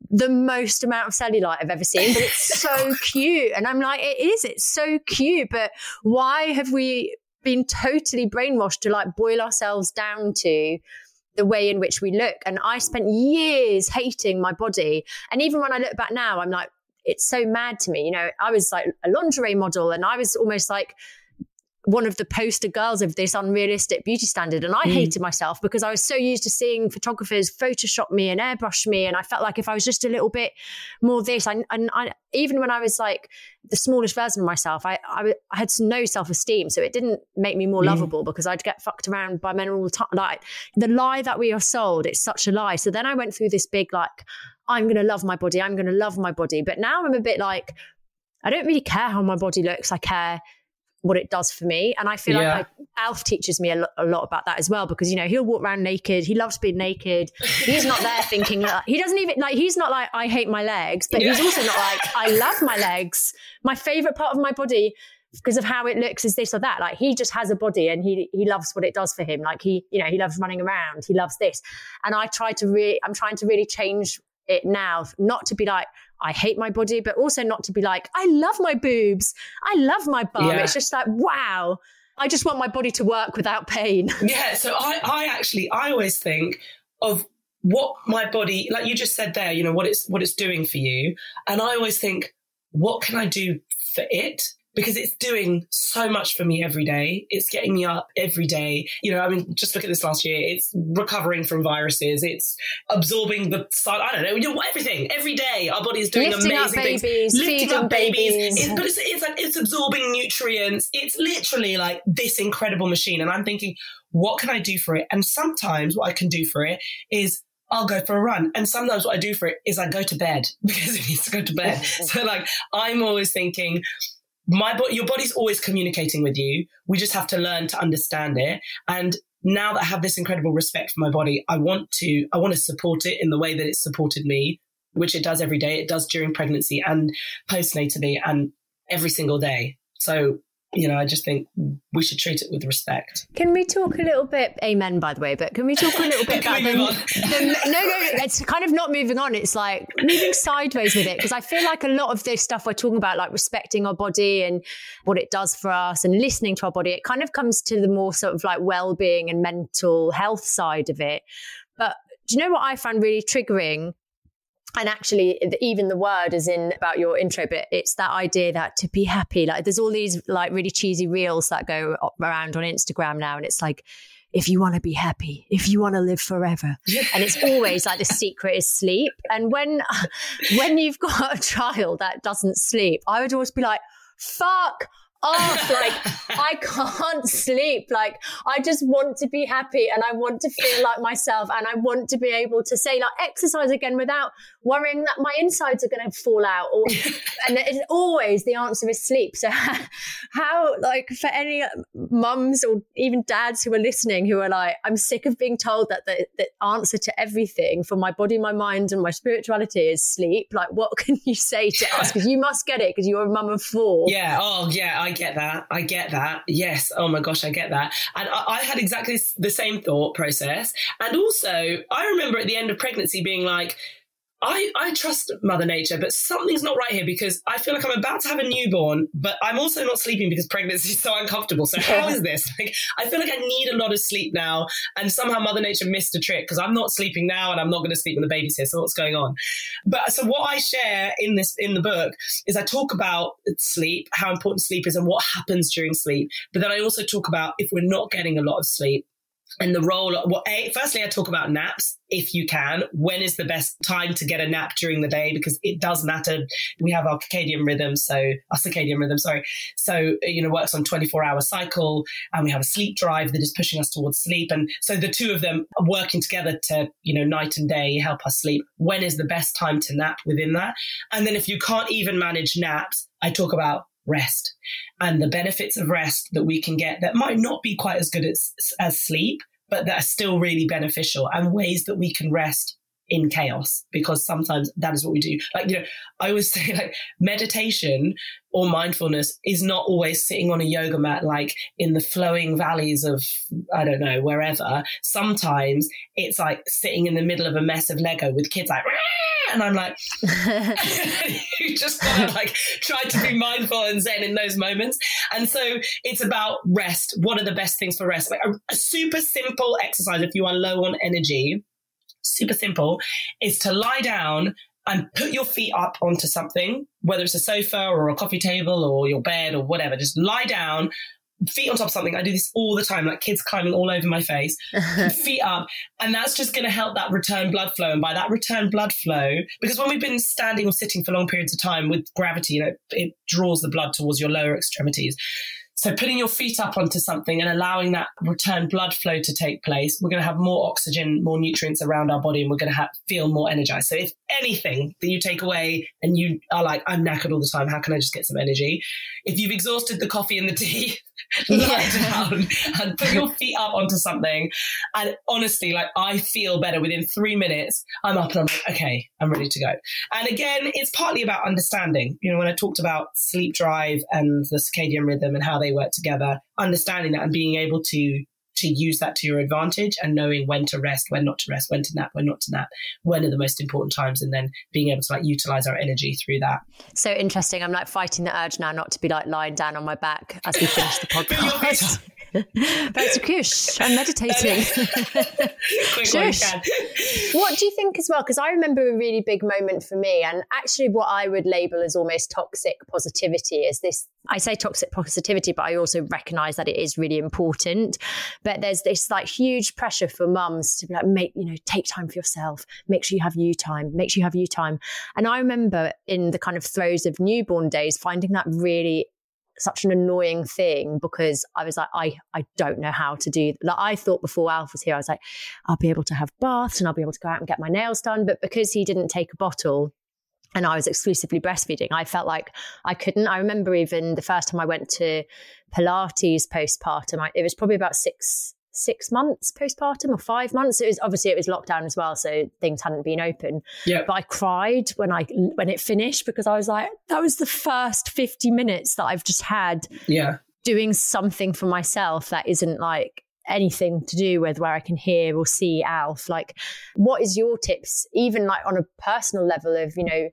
the most amount of cellulite I've ever seen, but it's so *laughs* cute. And I'm like, it is, it's so cute. But why have we been totally brainwashed to like boil ourselves down to the way in which we look. And I spent years hating my body. And even when I look back now, I'm like, it's so mad to me. You know, I was like a lingerie model and I was almost like one of the poster girls of this unrealistic beauty standard. And I mm. hated myself because I was so used to seeing photographers Photoshop me and airbrush me. And I felt like if I was just a little bit more this, I, and I, even when I was like the smallest version of myself, I, I, I had no self esteem. So it didn't make me more mm. lovable because I'd get fucked around by men all the time. Like the lie that we are sold, it's such a lie. So then I went through this big, like, I'm going to love my body. I'm going to love my body. But now I'm a bit like, I don't really care how my body looks. I care what it does for me. And I feel yeah. like I, Alf teaches me a, lo- a, lot about that as well because, you know, he'll walk around naked. He loves being naked. He's not there *laughs* thinking, like, he doesn't even, like, he's not like, I hate my legs, but yeah. he's also not like, I *laughs* love my legs. My favorite part of my body because of how it looks is this or that. Like he just has a body and he he loves what it does for him. Like he, you know, he loves running around. He loves this. And I try to really, I'm trying to really change it now, not to be like, I hate my body, but also not to be like, I love my boobs. I love my bum. Yeah. It's just like, wow. I just want my body to work without pain. *laughs* Yeah. So I, I actually, I always think of what my body, like you just said there, you know, what it's, what it's doing for you. And I always think, what can I do for it? Because it's doing so much for me every day. It's getting me up every day. You know, I mean, just look at this last year. It's recovering from viruses. It's absorbing the sun. I don't know, you know everything. Every day, our body is doing Lifting amazing up things. babies, Lifting up babies. babies. But it's, it's like it's absorbing nutrients. It's literally like this incredible machine. And I'm thinking, what can I do for it? And sometimes what I can do for it is I'll go for a run. And sometimes what I do for it is I go to bed *laughs* because it needs to go to bed. *laughs* so like I'm always thinking, my your body's always communicating with you. We just have to learn to understand it. And now that I have this incredible respect for my body, I want to, I want to support it in the way that it's supported me, which it does every day. It does during pregnancy and postnatally and every single day. So, you know, I just think we should treat it with respect. Can we talk a little bit, amen, by the way, but can we talk a little *laughs* bit about the, the- no, no, it's kind of not moving on. It's like moving sideways with it because I feel like a lot of this stuff we're talking about, like respecting our body and what it does for us and listening to our body, it kind of comes to the more sort of like well-being and mental health side of it. But do you know what I found really triggering? And actually even the word is in about your intro but it's that idea that to be happy like there's all these like really cheesy reels that go around on instagram now and it's like if you want to be happy if you want to live forever. *laughs* And it's always like the secret is sleep. And when *laughs* when you've got a child that doesn't sleep i would always be like fuck off like *laughs* i can't sleep like i just want to be happy and i want to feel like myself and i want to be able to say like exercise again without worrying that my insides are going to fall out or *laughs* and it's always the answer is sleep so *laughs* how like for any mums or even dads who are listening who are like i'm sick of being told that the, the answer to everything for my body my mind and my spirituality is sleep like what can you say to us because you must get it because you're a mum of four Yeah. Oh, yeah. I get that. I get that. Yes. Oh my gosh, I get that. And I, I had exactly the same thought process. And also, I remember at the end of pregnancy being like, I, I trust Mother Nature, but something's not right here because I feel like I'm about to have a newborn, but I'm also not sleeping because pregnancy is so uncomfortable. So how is this? *laughs* Like, I feel like I need a lot of sleep now, and somehow Mother Nature missed a trick because I'm not sleeping now, and I'm not going to sleep when the baby's here. So what's going on? But so what I share in this in the book is I talk about sleep, how important sleep is, and what happens during sleep. But then I also talk about if we're not getting a lot of sleep, and the role well, firstly, I talk about naps if you can. When is the best time to get a nap during the day? Because it does matter. We have our circadian rhythm, so our circadian rhythm, sorry. So, you know, works on 24 hour cycle and we have a sleep drive that is pushing us towards sleep. And so the two of them are working together to, you know, night and day help us sleep. When is the best time to nap within that? And then if you can't even manage naps, I talk about rest and the benefits of rest that we can get that might not be quite as good as, as sleep, but that are still really beneficial and ways that we can rest in chaos because sometimes that is what we do. Like, you know, I always *laughs* say like meditation or mindfulness is not always sitting on a yoga mat, like in the flowing valleys of, I don't know, wherever. Sometimes it's like sitting in the middle of a mess of Lego with kids like, and I'm like, *laughs* *laughs* you just gotta like try to be mindful and zen in those moments. And so it's about rest. What are the best things for rest? Like a, a super simple exercise if you are low on energy, super simple, is to lie down and put your feet up onto something, whether it's a sofa or a coffee table or your bed or whatever. Just lie down, feet on top of something. I do this all the time, like kids climbing all over my face, *laughs* feet up. And that's just going to help that return blood flow. And by that return blood flow, because when we've been standing or sitting for long periods of time with gravity, you know, it draws the blood towards your lower extremities. So putting your feet up onto something and allowing that return blood flow to take place, we're going to have more oxygen, more nutrients around our body, and we're going to have, feel more energized. So if anything that you take away and you are like, I'm knackered all the time, how can I just get some energy? If you've exhausted the coffee and the tea, *laughs* lie down and put your feet up onto something. And honestly, like I feel better within three minutes. I'm up and I'm like, okay, I'm ready to go. And again, it's partly about understanding. You know, when I talked about sleep drive and the circadian rhythm and how they work together, understanding that and being able to to use that to your advantage and knowing when to rest, when not to rest, when to nap, when not to nap, when are the most important times, and then being able to like utilize our energy through that. So interesting. I'm like fighting the urge now not to be like lying down on my back as we finish the *laughs* podcast. That's kush. I'm meditating. *laughs* what do you think as well? Because I remember a really big moment for me, and actually, what I would label as almost toxic positivity is this. I say toxic positivity, but I also recognize that it is really important. But there's this like huge pressure for mums to be like, make, you know, take time for yourself, make sure you have you time, make sure you have you time. And I remember in the kind of throes of newborn days, finding that really such an annoying thing because I was like, I, I don't know how to do like I thought before Alf was here, I was like, I'll be able to have baths and I'll be able to go out and get my nails done. But because he didn't take a bottle and I was exclusively breastfeeding, I felt like I couldn't. I remember even the first time I went to Pilates postpartum, I, it was probably about six six months postpartum or five months. It was obviously it was lockdown as well, so things hadn't been open. Yeah. But I cried when I when it finished because I was like, that was the first fifty minutes that I've just had. Yeah. Doing something for myself that isn't like anything to do with where I can hear or see Alf. Like, what is your tips, even like on a personal level of, you know,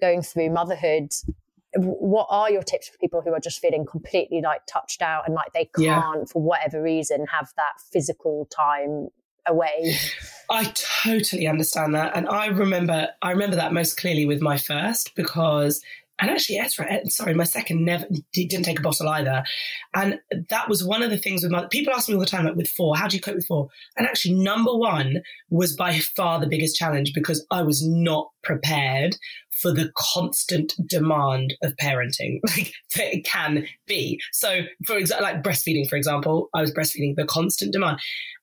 going through motherhood what are your tips for people who are just feeling completely like touched out and like they can't yeah. for whatever reason have that physical time away *sighs* i totally understand that and i remember i remember that most clearly with my first because and actually Ezra, eh, sorry, my second never didn't take a bottle either, and that was one of the things with my people ask me all the time, like with four, how do you cope with four? And actually, number one was by far the biggest challenge because I was not prepared for the constant demand of parenting *laughs* like that it can be. So, for example, like breastfeeding, for example, I was breastfeeding the constant demand,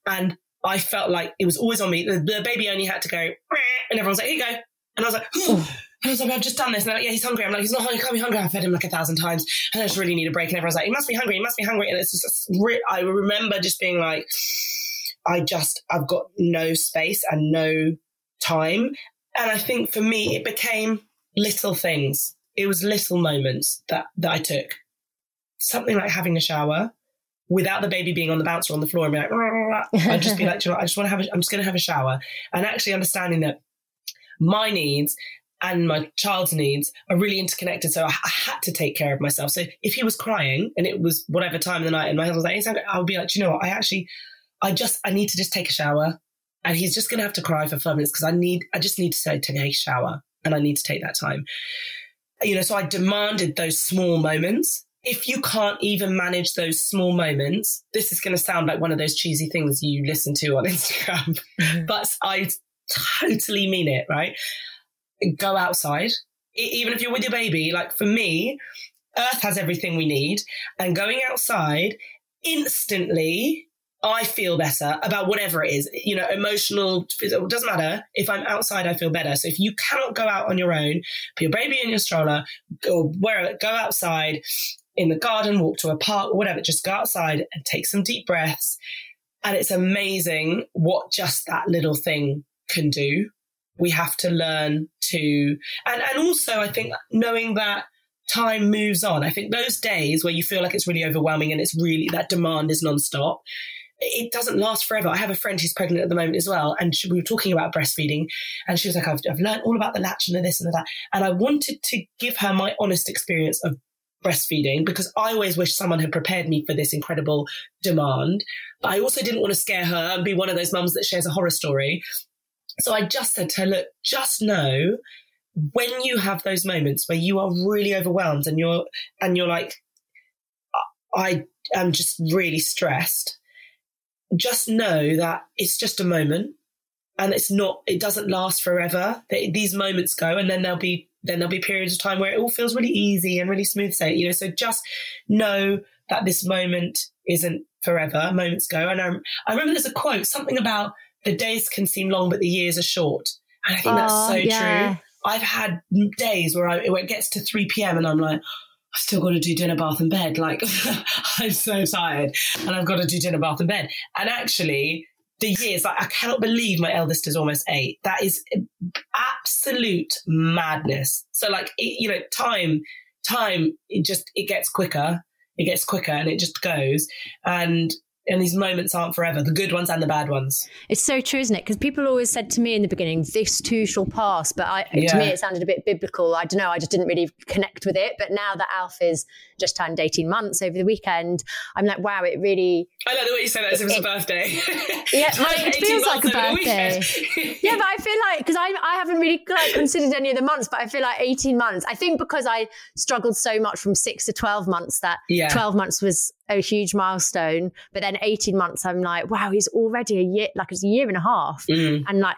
and I felt like it was always on me. The, the baby only had to go, and everyone's like, "Here you go," and I was like. Oh. I was like, I've just done this. And they're like, yeah, he's hungry. I'm like, he's not hungry. He can't be hungry. I've fed him like a thousand times. And I just really need a break. And everyone's like, he must be hungry. He must be hungry. And it's just, I remember just being like, I just, I've got no space and no time. And I think for me, it became little things. It was little moments that, that I took. Something like having a shower without the baby being on the bouncer on the floor and be like. *laughs* I'd just be like, you know, I just want to have, a, I'm just going to have a shower. And actually understanding that my needs and my child's needs are really interconnected. So I, I, had to take care of myself. So if he was crying and it was whatever time of the night and my husband was like, I would be like, you know what? I actually, I just, I need to just take a shower and he's just going to have to cry for five minutes because I need, I just need to say, take a shower and I need to take that time. You know, so I demanded those small moments. If you can't even manage those small moments, this is going to sound like one of those cheesy things you listen to on *laughs* Instagram, mm-hmm. but I totally mean it, right? Go outside. Even if you're with your baby, like for me, Earth has everything we need, and going outside instantly I feel better about whatever it is, you know, emotional, physical, doesn't matter. If I'm outside, I feel better. So if you cannot go out on your own, put your baby in your stroller, or wherever, go outside in the garden, walk to a park, or whatever, just go outside and take some deep breaths. And it's amazing what just that little thing can do. We have to learn to, and, and also I think knowing that time moves on. I think those days where you feel like it's really overwhelming and it's really, that demand is nonstop it doesn't last forever. I have a friend who's pregnant at the moment as well, and she, we were talking about breastfeeding, and she was like, "I've, I've learned all about the latch and the this and the that," and I wanted to give her my honest experience of breastfeeding because I always wish someone had prepared me for this incredible demand, but I also didn't want to scare her and be one of those mums that shares a horror story. So I just said to her, "Look, just know." When you have those moments where you are really overwhelmed and you're and you're like, I am just really stressed just know that it's just a moment and it's not it doesn't last forever these moments go and then there'll be then there'll be periods of time where it all feels really easy and really smooth say you know so just know that this moment isn't forever moments go and I, I remember there's a quote something about the days can seem long but the years are short and i think that's so yeah. true i've had days where, I, where it gets to 3 p.m and i'm like I've still got to do dinner, bath, and bed. Like, *laughs* I'm so tired and I've got to do dinner, bath, and bed. And actually, the years, like, I cannot believe my eldest is almost eight. That is absolute madness. So, like, it, you know, time, time, it just, it gets quicker. It gets quicker and it just goes. And and these moments aren't forever the good ones and the bad ones. It's so true isn't it? Because people always said to me in the beginning this too shall pass but I, yeah. to me it sounded a bit biblical. I don't know i just didn't really connect with it but now that alf is just turned 18 months over the weekend i'm like wow it really i know the way you said that as if it was a birthday. *laughs* Yeah *laughs* it feels like a birthday. yeah but i *laughs* feel like because I, I haven't really like, considered any of the months but i feel like 18 months i think because i struggled so much from 6 to 12 months that yeah. 12 months was a huge milestone. But then 18 months, I'm like, wow, he's already a year, like it's a year and a half. Mm. And like,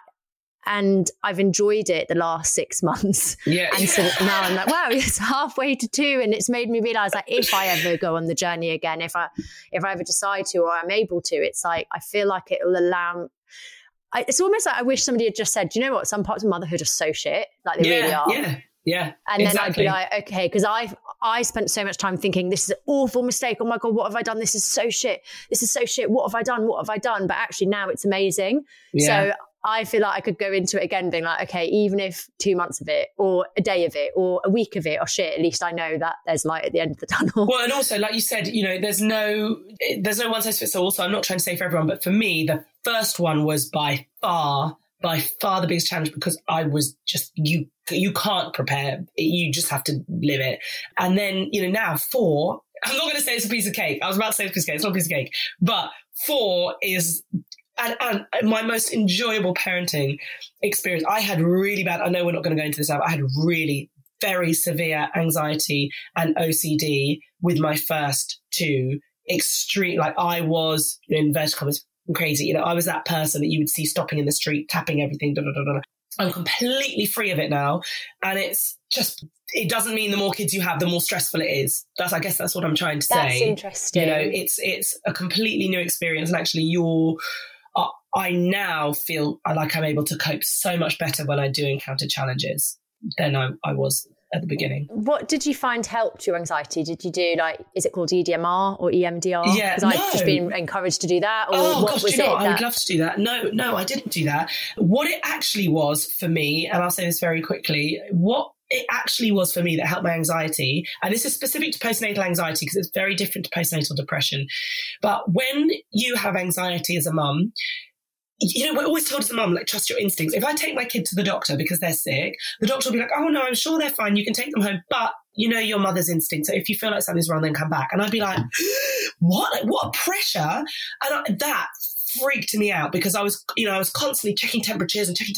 and I've enjoyed it the last six *laughs* months. Yeah. And so now I'm like, wow, *laughs* it's halfway to two. And it's made me realize like if I ever go on the journey again, if I if I ever decide to or I'm able to, it's like I feel like it'll allow I, it's almost like I wish somebody had just said, Do you know what? Some parts of motherhood are so shit. Like they yeah, really are. Yeah. Yeah. And then. I'd be like, okay, because I I spent so much time thinking this is an awful mistake. Oh my God, what have I done? This is so shit. This is so shit. What have I done? What have I done? But actually now it's amazing. Yeah. So I feel like I could go into it again being like, okay, even if two months of it or a day of it or a week of it or shit, at least I know that there's light at the end of the *laughs* tunnel. Well, and also, like you said, you know, there's no, there's no one size fits all. So I'm not trying to say for everyone, but for me, the first one was by far by far the biggest challenge because I was just you you can't prepare. You just have to live it. And then you know now four I'm not going to say it's a piece of cake. I was about to say it's a piece of cake. It's not a piece of cake. But four is and, and my most enjoyable parenting experience. I had really bad I know we're not going to go into this now but I had really very severe anxiety and OCD with my first two. Extreme like I was in inverted commas crazy. You know, I was that person that you would see stopping in the street, tapping everything. Da, da, da, I'm completely free of it now, and it's just. It doesn't mean the more kids you have, the more stressful it is. That's, I guess, that's what I'm trying to say. That's interesting. You know, it's it's a completely new experience, and actually, you're. Uh, I now feel like I'm able to cope so much better when I do encounter challenges than I, I was at the beginning. What did you find helped your anxiety? Did you do like, is it called EDMR or EMDR? Yeah, because no. I've just been encouraged to do that. Or oh what gosh, was do you know what? I would love to do that. No, no, I didn't do that. What it actually was for me, and I'll say this very quickly, what it actually was for me that helped my anxiety, and this is specific to postnatal anxiety because it's very different to postnatal depression. But when you have anxiety as a mum, you know, we're always told as a mum, like, trust your instincts. If I take my kid to the doctor because they're sick, the doctor will be like, oh, no, I'm sure they're fine. You can take them home. But you know your mother's instinct. So if you feel like something's wrong, then come back. And I'd be like, *gasps* what? Like, what pressure. And I, that freaked me out because I was, you know, I was constantly checking temperatures and checking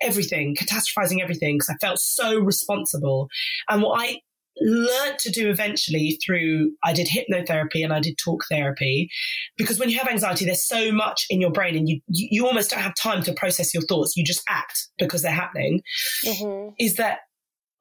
everything, catastrophizing everything because I felt so responsible. And what I learned to do eventually through I did hypnotherapy and I did talk therapy. Because when you have anxiety there's so much in your brain and you you, almost don't have time to process your thoughts. You just act because they're happening. Mm-hmm. is that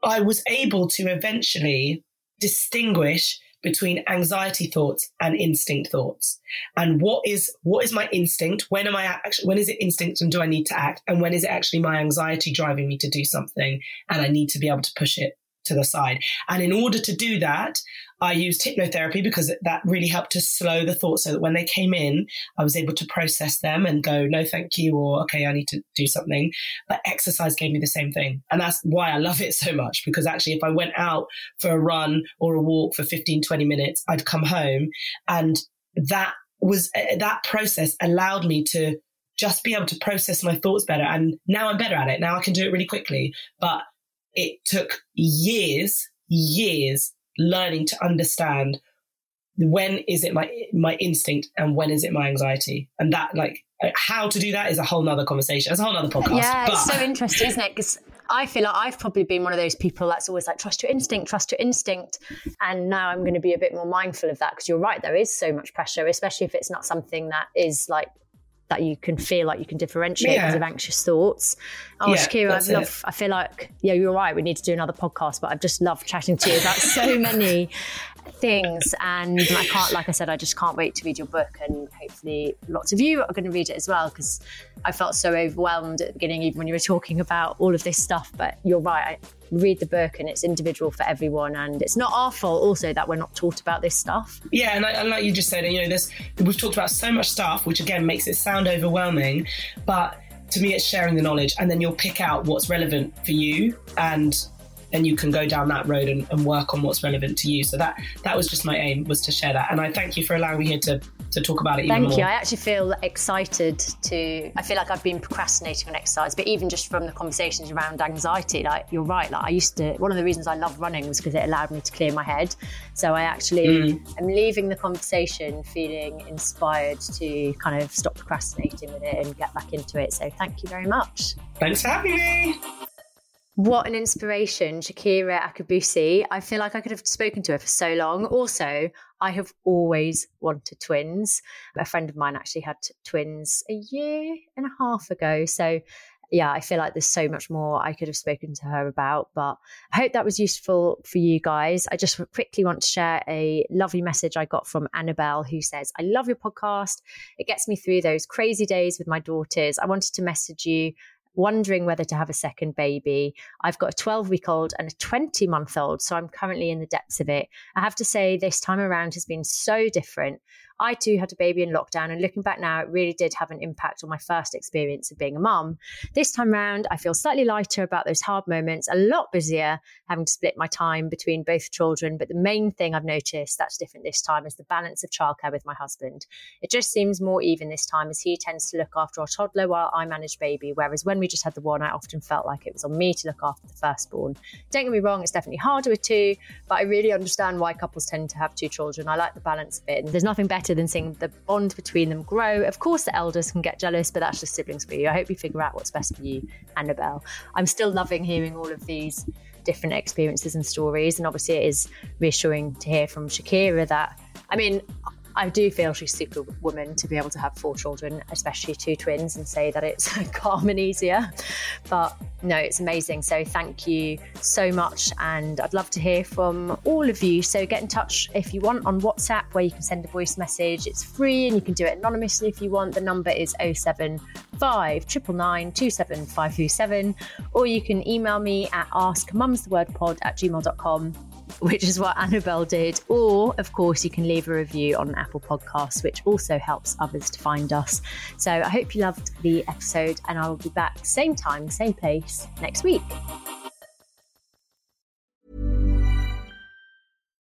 I was able to eventually distinguish between anxiety thoughts and instinct thoughts. And what is what is my instinct? When am i actually when is it instinct and do i need to act? And when is it actually my anxiety driving me to do something and i need to be able to push it to the side. And in order to do that, I used hypnotherapy because that really helped to slow the thoughts so that when they came in, I was able to process them and go, no, thank you, or okay, I need to do something. But exercise gave me the same thing. And that's why I love it so much because actually, if I went out for a run or a walk for 15, 20 minutes, I'd come home and that was eh, that process allowed me to just be able to process my thoughts better. And now I'm better at it. Now I can do it really quickly. But it took years, years learning to understand when is it my my instinct and when is it my anxiety. And that like uh, how to do that is a whole nother conversation. It's a whole nother podcast yeah but... it's so interesting isn't it? Because i feel like i've probably been one of those people that's always like trust your instinct trust your instinct. And now i'm going to be a bit more mindful of that because you're right there is so much pressure especially if it's not something that is like that you can feel like you can differentiate yeah. of anxious thoughts. Oh, yeah, Shakira, I love. I feel like yeah, you're right. We need to do another podcast, but I've just loved chatting to you about so *laughs* many things, and I can't. Like I said, I just can't wait to read your book, and hopefully, lots of you are going to read it as well because I felt so overwhelmed at the beginning, even when you were talking about all of this stuff. But you're right. I, read the book and it's individual for everyone and it's not our fault also that we're not taught about this stuff. Yeah and, I, and like you just said you know this we've talked about so much stuff which again makes it sound overwhelming but to me it's sharing the knowledge and then you'll pick out what's relevant for you and then you can go down that road and, and, work on what's relevant to you. So that that was just my aim was to share that. And i thank you for allowing me here to to talk about it even Thank more. you. I actually feel excited to. I feel like I've been procrastinating on exercise, but even just from the conversations around anxiety, like you're right. Like I used to. One of the reasons I love running was because it allowed me to clear my head. So I actually Mm. am leaving the conversation feeling inspired to kind of stop procrastinating with it and get back into it. So thank you very much. Thanks for having me. What an inspiration, Shakira Akabusi. I feel like I could have spoken to her for so long. Also, I have always wanted twins. A friend of mine actually had twins a year and a half ago. So, yeah, I feel like there's so much more I could have spoken to her about. But I hope that was useful for you guys. I just quickly want to share a lovely message I got from Annabelle who says, I love your podcast. It gets me through those crazy days with my daughters. I wanted to message you wondering whether to have a second baby. I've got a 12 week old and a 20 month old, so I'm currently in the depths of it. I have to say, this time around has been so different. I too had a baby in lockdown, and looking back now, it really did have an impact on my first experience of being a mum. This time round, I feel slightly lighter about those hard moments, a lot busier, having to split my time between both children. But the main thing I've noticed that's different this time is the balance of childcare with my husband. It just seems more even this time as he tends to look after our toddler while I manage baby, whereas when we just had the one, I often felt like it was on me to look after the firstborn. Don't get me wrong, it's definitely harder with two, but I really understand why couples tend to have two children. I like the balance of it. And there's nothing better than seeing the bond between them grow. Of course, the elders can get jealous, but that's just siblings for you. I hope you figure out what's best for you, Annabelle. I'm still loving hearing all of these different experiences and stories. And obviously, it is reassuring to hear from Shakira that, I mean, I do feel she's superwoman to be able to have four children, especially two twins, and say that it's *laughs* calm and easier. But no, it's amazing. So thank you so much. And I'd love to hear from all of you. So get in touch if you want on WhatsApp, where you can send a voice message. It's free and you can do it anonymously if you want. The number is 075 277 or you can email me at askmumsthewordpod at gmail.com which is what Annabelle did. Or, of course, you can leave a review on Apple Podcasts, which also helps others to find us. So I hope you loved the episode, and I will be back same time, same place next week.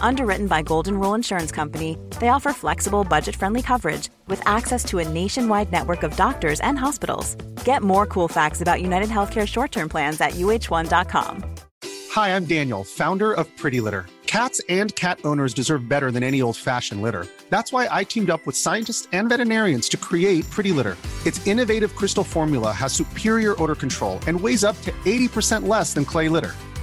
Underwritten by Golden Rule Insurance Company, they offer flexible, budget friendly coverage with access to a nationwide network of doctors and hospitals. Get more cool facts about United Healthcare short term plans at uh1.com. Hi, I'm Daniel, founder of Pretty Litter. Cats and cat owners deserve better than any old fashioned litter. That's why I teamed up with scientists and veterinarians to create Pretty Litter. Its innovative crystal formula has superior odor control and weighs up to 80% less than clay litter.